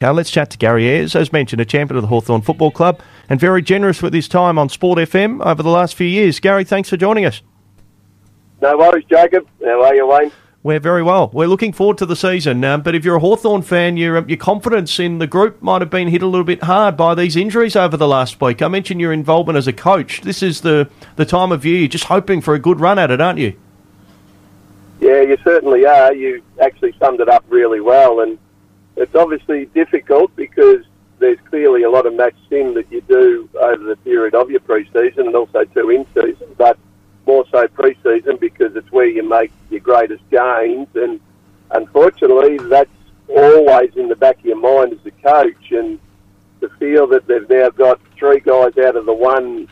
Now let's chat to Gary Ayres, as mentioned, a champion of the Hawthorn Football Club and very generous with his time on Sport FM over the last few years. Gary, thanks for joining us. No worries, Jacob. How are you, Wayne? We're very well. We're looking forward to the season. Um, but if you're a Hawthorn fan, your, your confidence in the group might have been hit a little bit hard by these injuries over the last week. I mentioned your involvement as a coach. This is the, the time of year you're just hoping for a good run at it, aren't you? Yeah, you certainly are. You actually summed it up really well. And it's obviously difficult because there's clearly a lot of match sim that you do over the period of your pre-season and also two in season, but more so pre-season because it's where you make your greatest gains. And unfortunately, that's always in the back of your mind as a coach. And to feel that they've now got three guys out of the one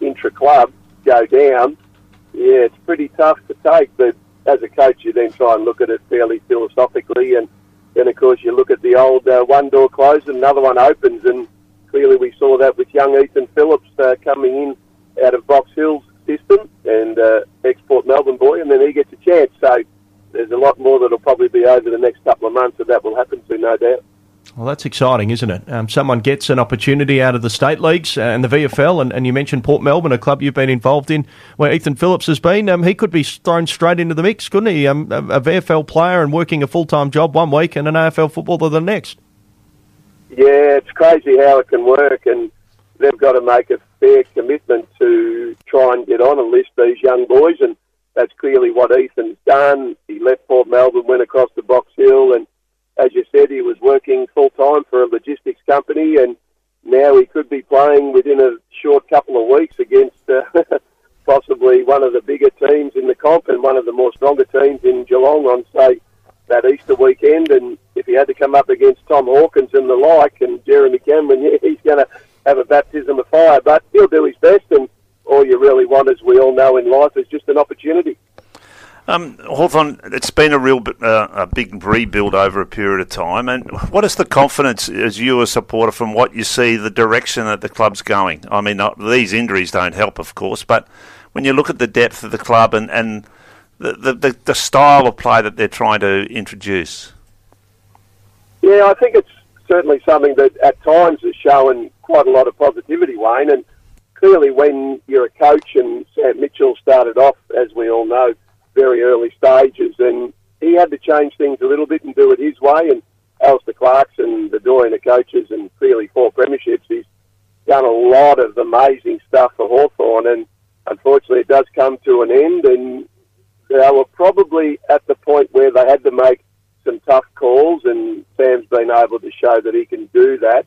intra club go down, yeah, it's pretty tough to take. But as a coach, you then try and look at it fairly philosophically and then, of course, you look at the old uh, one door closes and another one opens, and clearly we saw that with young Ethan Phillips uh, coming in out of Box Hill's system and uh, ex-Port Melbourne boy, and then he gets a chance. So there's a lot more that'll probably be over the next couple of months that that will happen to, no doubt. Well, that's exciting, isn't it? Um, someone gets an opportunity out of the state leagues and the VFL, and, and, you mentioned Port Melbourne, a club you've been involved in, where Ethan Phillips has been. Um, he could be thrown straight into the mix, couldn't he? Um, a, a, VFL player and working a full time job one week and an AFL footballer the next. Yeah, it's crazy how it can work, and they've got to make a fair commitment to try and get on and list these young boys, and that's clearly what Ethan's done. He left Port Melbourne, went across to Box Hill, and as you said, he was working full time for a logistics company, and now he could be playing within a short couple of weeks against uh, possibly one of the bigger teams in the comp and one of the more stronger teams in Geelong on, say, that Easter weekend. And if he had to come up against Tom Hawkins and the like and Jeremy Cameron, yeah, he's going to have a baptism of fire. But he'll do his best, and all you really want, as we all know in life, is just an opportunity. Um, Hawthorn, it's been a real uh, a big rebuild over a period of time. And what is the confidence, as you a supporter, from what you see the direction that the club's going? I mean, these injuries don't help, of course, but when you look at the depth of the club and, and the, the, the style of play that they're trying to introduce. Yeah, I think it's certainly something that at times has shown quite a lot of positivity, Wayne. And clearly, when you're a coach, and Sam Mitchell started off, as we all know, very early stages, and he had to change things a little bit and do it his way. And Alistair Clarkson, the Dorian of coaches, and clearly four premierships, he's done a lot of amazing stuff for Hawthorn, and unfortunately, it does come to an end. And they were probably at the point where they had to make some tough calls, and Sam's been able to show that he can do that,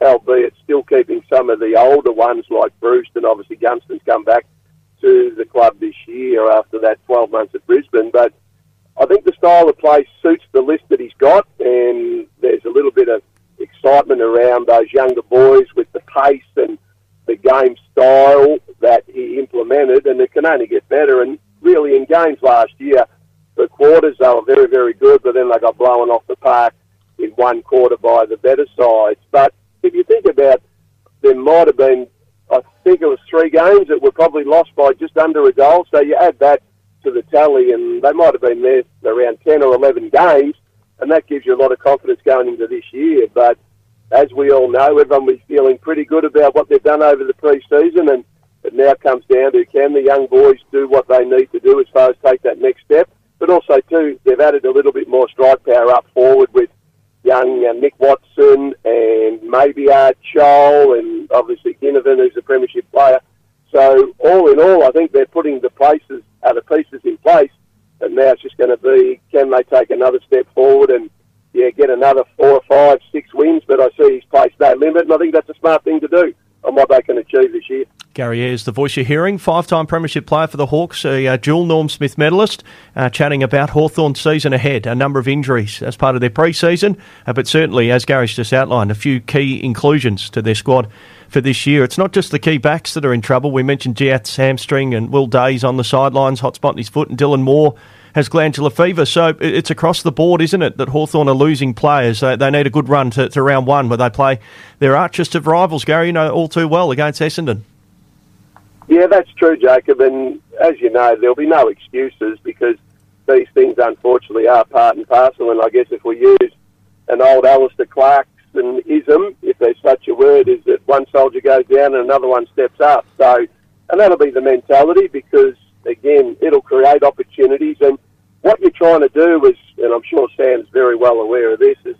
albeit still keeping some of the older ones like Bruce and obviously Gunston's come back to the club this year after that 12 months at Brisbane. But I think the style of play suits the list that he's got, and there's a little bit of excitement around those younger boys with the pace and the game style that he implemented, and it can only get better. And really, in games last year, the quarters they were very, very good, but then they got blown off the park in one quarter by the better sides. But if you think about, there might have been I think it was three games that were probably lost by just under a goal. So you add that to the tally, and they might have been there around 10 or 11 games, and that gives you a lot of confidence going into this year. But as we all know, everyone was feeling pretty good about what they've done over the pre-season, and it now comes down to can the young boys do what they need to do as far as take that next step. But also, too, they've added a little bit more strike power up forward with young uh, Nick Watson and maybe Art Scholl and obviously Ginnivan, who's a premiership player. So all in all, I think they're putting the places, uh, the pieces in place, and now it's just going to be can they take another step forward and yeah get another four or five, six wins. But I see his place no limit, and I think that's a smart thing to do on what they can achieve this year. Gary Ayres, the voice you're hearing, five-time premiership player for the Hawks, a uh, dual Norm Smith medalist, uh, chatting about Hawthorn's season ahead, a number of injuries as part of their pre-season, uh, but certainly, as Gary's just outlined, a few key inclusions to their squad for this year. It's not just the key backs that are in trouble. We mentioned Jiath's hamstring and Will Day's on the sidelines, hot spot in his foot, and Dylan Moore has glandular fever. So it's across the board, isn't it, that Hawthorn are losing players. They, need a good run to, to round one where they play their archest of rivals, Gary, you know all too well, against Essendon. Yeah, that's true, Jacob. And as you know, there'll be no excuses because these things, unfortunately, are part and parcel. And I guess if we use an old Alistair Clarkson-ism, if there's such a word, is that one soldier goes down and another one steps up. So, and that'll be the mentality because, again, it'll create opportunities. And what you're trying to do is, and I'm sure Sam's very well aware of this, is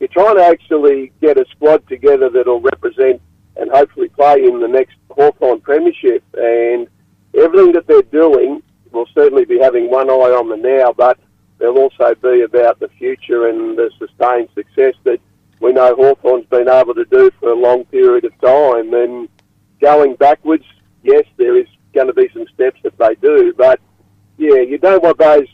you're trying to actually get a squad together that'll represent and hopefully play in the next Hawthorn Premiership. And everything that they're doing will certainly be having one eye on the now, but they'll also be about the future and the sustained success that we know Hawthorn's been able to do for a long period of time. And going backwards, yes, there is going to be some steps that they do, but yeah, you don't want those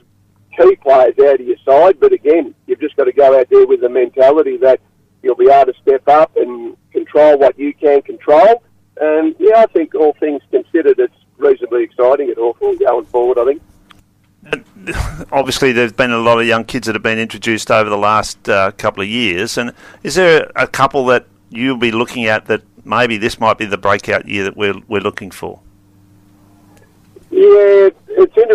key players out of your side, but again, you've just got to go out there with the mentality that you'll be able to step up and control what you can control. And yeah, I think all things considered, it's reasonably exciting at Hawthorn going forward, I think. Obviously, there's been a lot of young kids that have been introduced over the last uh, couple of years. And is there a couple that you'll be looking at that maybe this might be the breakout year that we're, we're looking for? Yeah,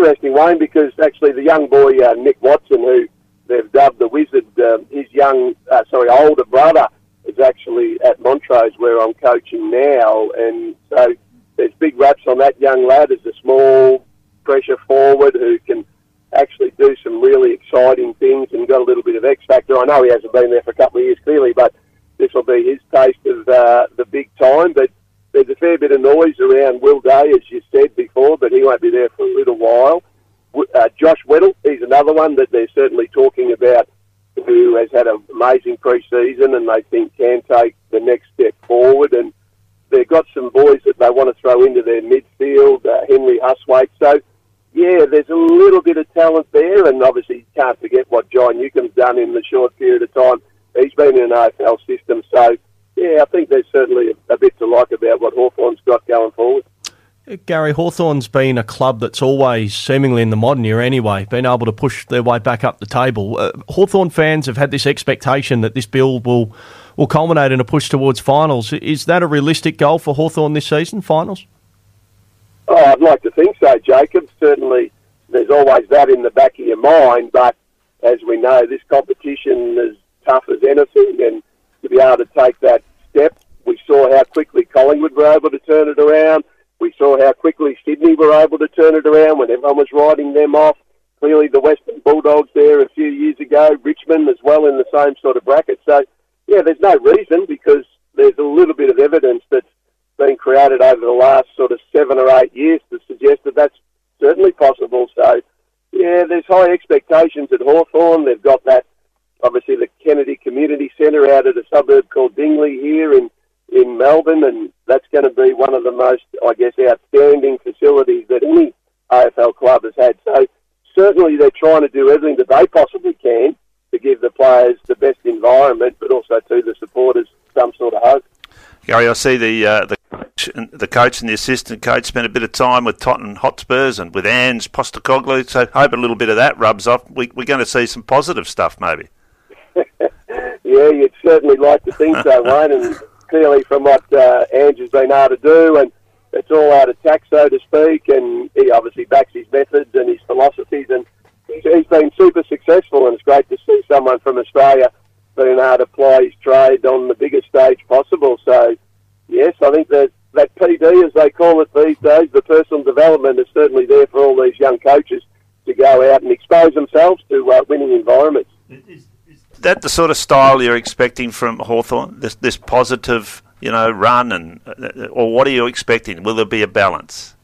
interesting, Wayne, because actually the young boy uh, Nick Watson, who they've dubbed the Wizard, um, his young, uh, sorry, older brother is actually at Montrose where I'm coaching now, and so there's big raps on that young lad as a small pressure forward who can actually do some really exciting things and got a little bit of X factor. I know he hasn't been there for a couple of years clearly, but this will be his taste of uh, the big time. But there's a fair bit of noise around Will Day, as you said before, but he won't be there for a little while. Uh, Josh Weddle, he's another one that they're certainly talking about who has had an amazing pre-season and they think can take the next step forward. And they've got some boys that they want to throw into their midfield, uh, Henry Hustwaite. So, yeah, there's a little bit of talent there. And obviously, you can't forget what Jai Newcombe's done in the short period of time. He's been in an AFL system. So, yeah, I think there's certainly a, bit to like about what Hawthorn's got going forward. Gary Hawthorn's been a club that's always, seemingly in the modern era anyway, been able to push their way back up the table. Uh, Hawthorn fans have had this expectation that this build will will culminate in a push towards finals. Is that a realistic goal for Hawthorn this season, finals? Oh, I'd like to think so, Jacob. Certainly, there's always that in the back of your mind, but as we know, this competition is tough as anything, and to be able to take that step, we saw how quickly Collingwood were able to turn it around. We saw how quickly Sydney were able to turn it around when everyone was writing them off. Clearly, the Western Bulldogs there a few years ago, Richmond as well in the same sort of bracket. So, yeah, there's no reason because there's a little bit of evidence that's been created over the last sort of seven or eight years to suggest that that's certainly possible. So, yeah, there's high expectations at Hawthorn. They've got that, obviously, the Kennedy Community Centre out at a suburb called Dingley here in in Melbourne, and that's going to be one of the most, I guess, outstanding facilities that any AFL club has had. So certainly they're trying to do everything that they possibly can to give the players the best environment, but also to the supporters some sort of hope. Gary, I see the uh, the coach, and the coach and the assistant coach spent a bit of time with Tottenham Hotspurs and with Ange Postecoglou. So hope a little bit of that rubs off. We, we're going to see some positive stuff, maybe. Yeah, you'd certainly like to think so, Wayne. And clearly from what uh, Andrew's been able to do, and it's all out of tax, so to speak. And he obviously backs his methods and his philosophies, and he's, he's been super successful. And it's great to see someone from Australia being able to apply his trade on the biggest stage possible. So, yes, I think that that PD, as they call it these days, the personal development is certainly there for all these young coaches to go out and expose themselves to uh, winning environments that the sort of style you're expecting from Hawthorn? This this positive, you know, run and uh, or what are you expecting? Will there be a balance?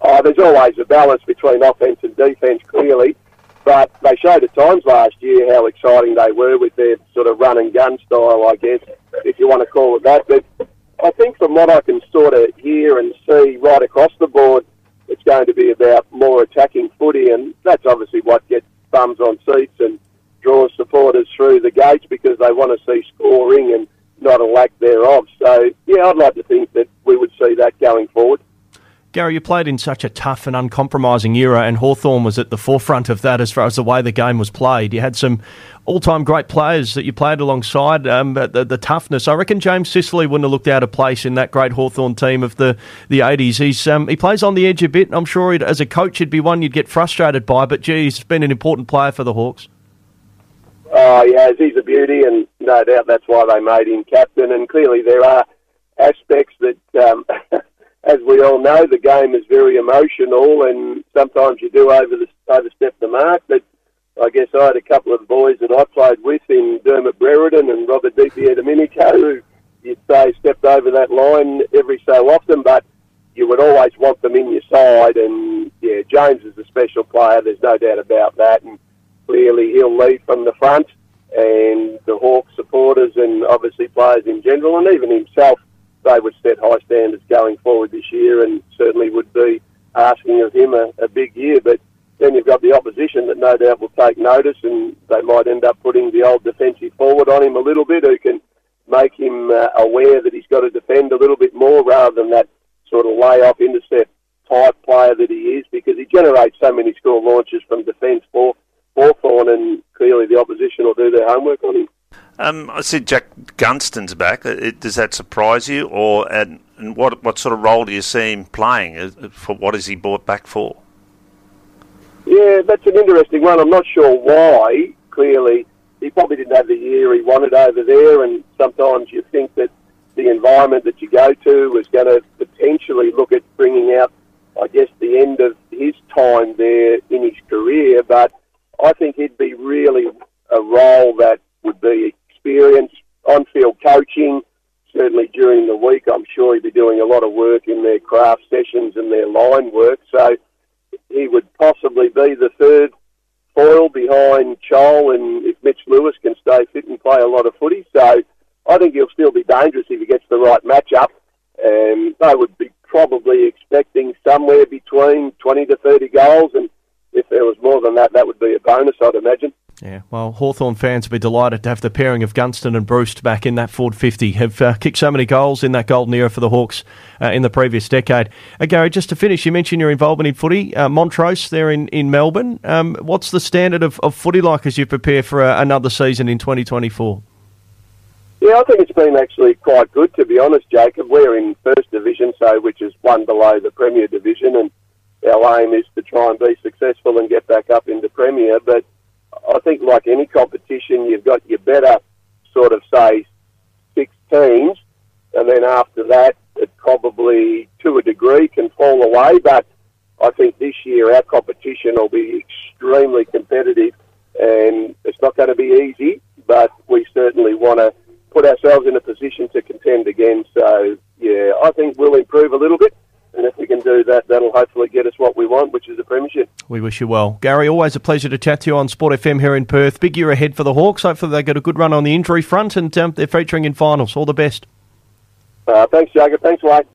Oh, there's always a balance between offense and defense, clearly. But they showed at times last year how exciting they were with their sort of run and gun style, I guess, if you want to call it that. But I think from what I can sort of hear and see right across the board, it's going to be about more attacking footy, and that's obviously what gets bums on seats and draw supporters through the gates because they want to see scoring and not a lack thereof. So, yeah, I'd like to think that we would see that going forward. Gary, you played in such a tough and uncompromising era, and Hawthorn was at the forefront of that as far as the way the game was played. You had some all time great players that you played alongside, um, the, the, toughness. I reckon James Sicily wouldn't have looked out of place in that great Hawthorn team of the, the 80s. He's, um, he plays on the edge a bit. I'm sure as a coach, he'd be one you'd get frustrated by, but gee, he's been an important player for the Hawks. Oh, has. He's a beauty, and no doubt that's why they made him captain. And clearly, there are aspects that, um, as we all know, the game is very emotional, and sometimes you do over the, overstep the mark. But I guess I had a couple of boys that I played with in Dermott Brereton and Robert DiPierdomenico who you'd say stepped over that line every so often, but you would always want them in your side. And yeah, James is a special player. There's no doubt about that. And clearly he'll lead from the front. And the Hawks supporters and obviously players in general, and even himself, they would set high standards going forward this year, and certainly would be asking of him a, a big year. But then you've got the opposition that no doubt will take notice, and they might end up putting the old defensive forward on him a little bit, who can make him uh, aware that he's got to defend a little bit more rather than that sort of lay-off intercept type player that he is, because he generates so many score launches from defence for Hawthorn, and clearly the opposition will do their homework on him. Um, I see Jack Gunston's back. Uh, does that surprise you, or and, and what what sort of role do you see him playing? For what is he brought back for? Yeah, that's an interesting one. I'm not sure why. Clearly, he probably didn't have the year he wanted over there, and sometimes you think that the environment that you go to is going to potentially look at bringing out, I guess, the end of his time there in his career. But I think he'd be really a role that would be experience, on-field coaching. Certainly during the week, I'm sure he'd be doing a lot of work in their craft sessions and their line work. So he would possibly be the third foil behind Chol and if Mitch Lewis can stay fit and play a lot of footy. So I think he'll still be dangerous if he gets the right matchup. And they would be probably expecting somewhere between 20 to 30 goals. And if there was more than that, that would be a bonus, I'd imagine. Yeah, well, Hawthorn fans will be delighted to have the pairing of Gunston and Bruce back in that forward 50. Have uh, kicked so many goals in that golden era for the Hawks uh, in the previous decade. Uh, Gary, just to finish, you mentioned your involvement in footy. Uh, Montrose there in, in Melbourne. Um, what's the standard of, of footy like as you prepare for uh, another season in 2024? Yeah, I think it's been actually quite good, to be honest, Jacob. We're in First Division, so which is one below the Premier Division, and our aim is to try and be successful and get back up into Premier. But I think, like any competition, you've got your better sort of say six teams, and then after that, it probably to a degree can fall away. But I think this year our competition will be extremely competitive, and it's not going to be easy. But we certainly want to put ourselves in a position to contend again. So yeah, I think we'll improve a little bit. And if we can do that, that'll hopefully get us what we want, which is a premiership. We wish you well. Gary, always a pleasure to chat to you on Sport FM here in Perth. Big year ahead for the Hawks. Hopefully they get a good run on the injury front and um, they're featuring in finals. All the best. Uh, thanks, Jacob. Thanks, Wade.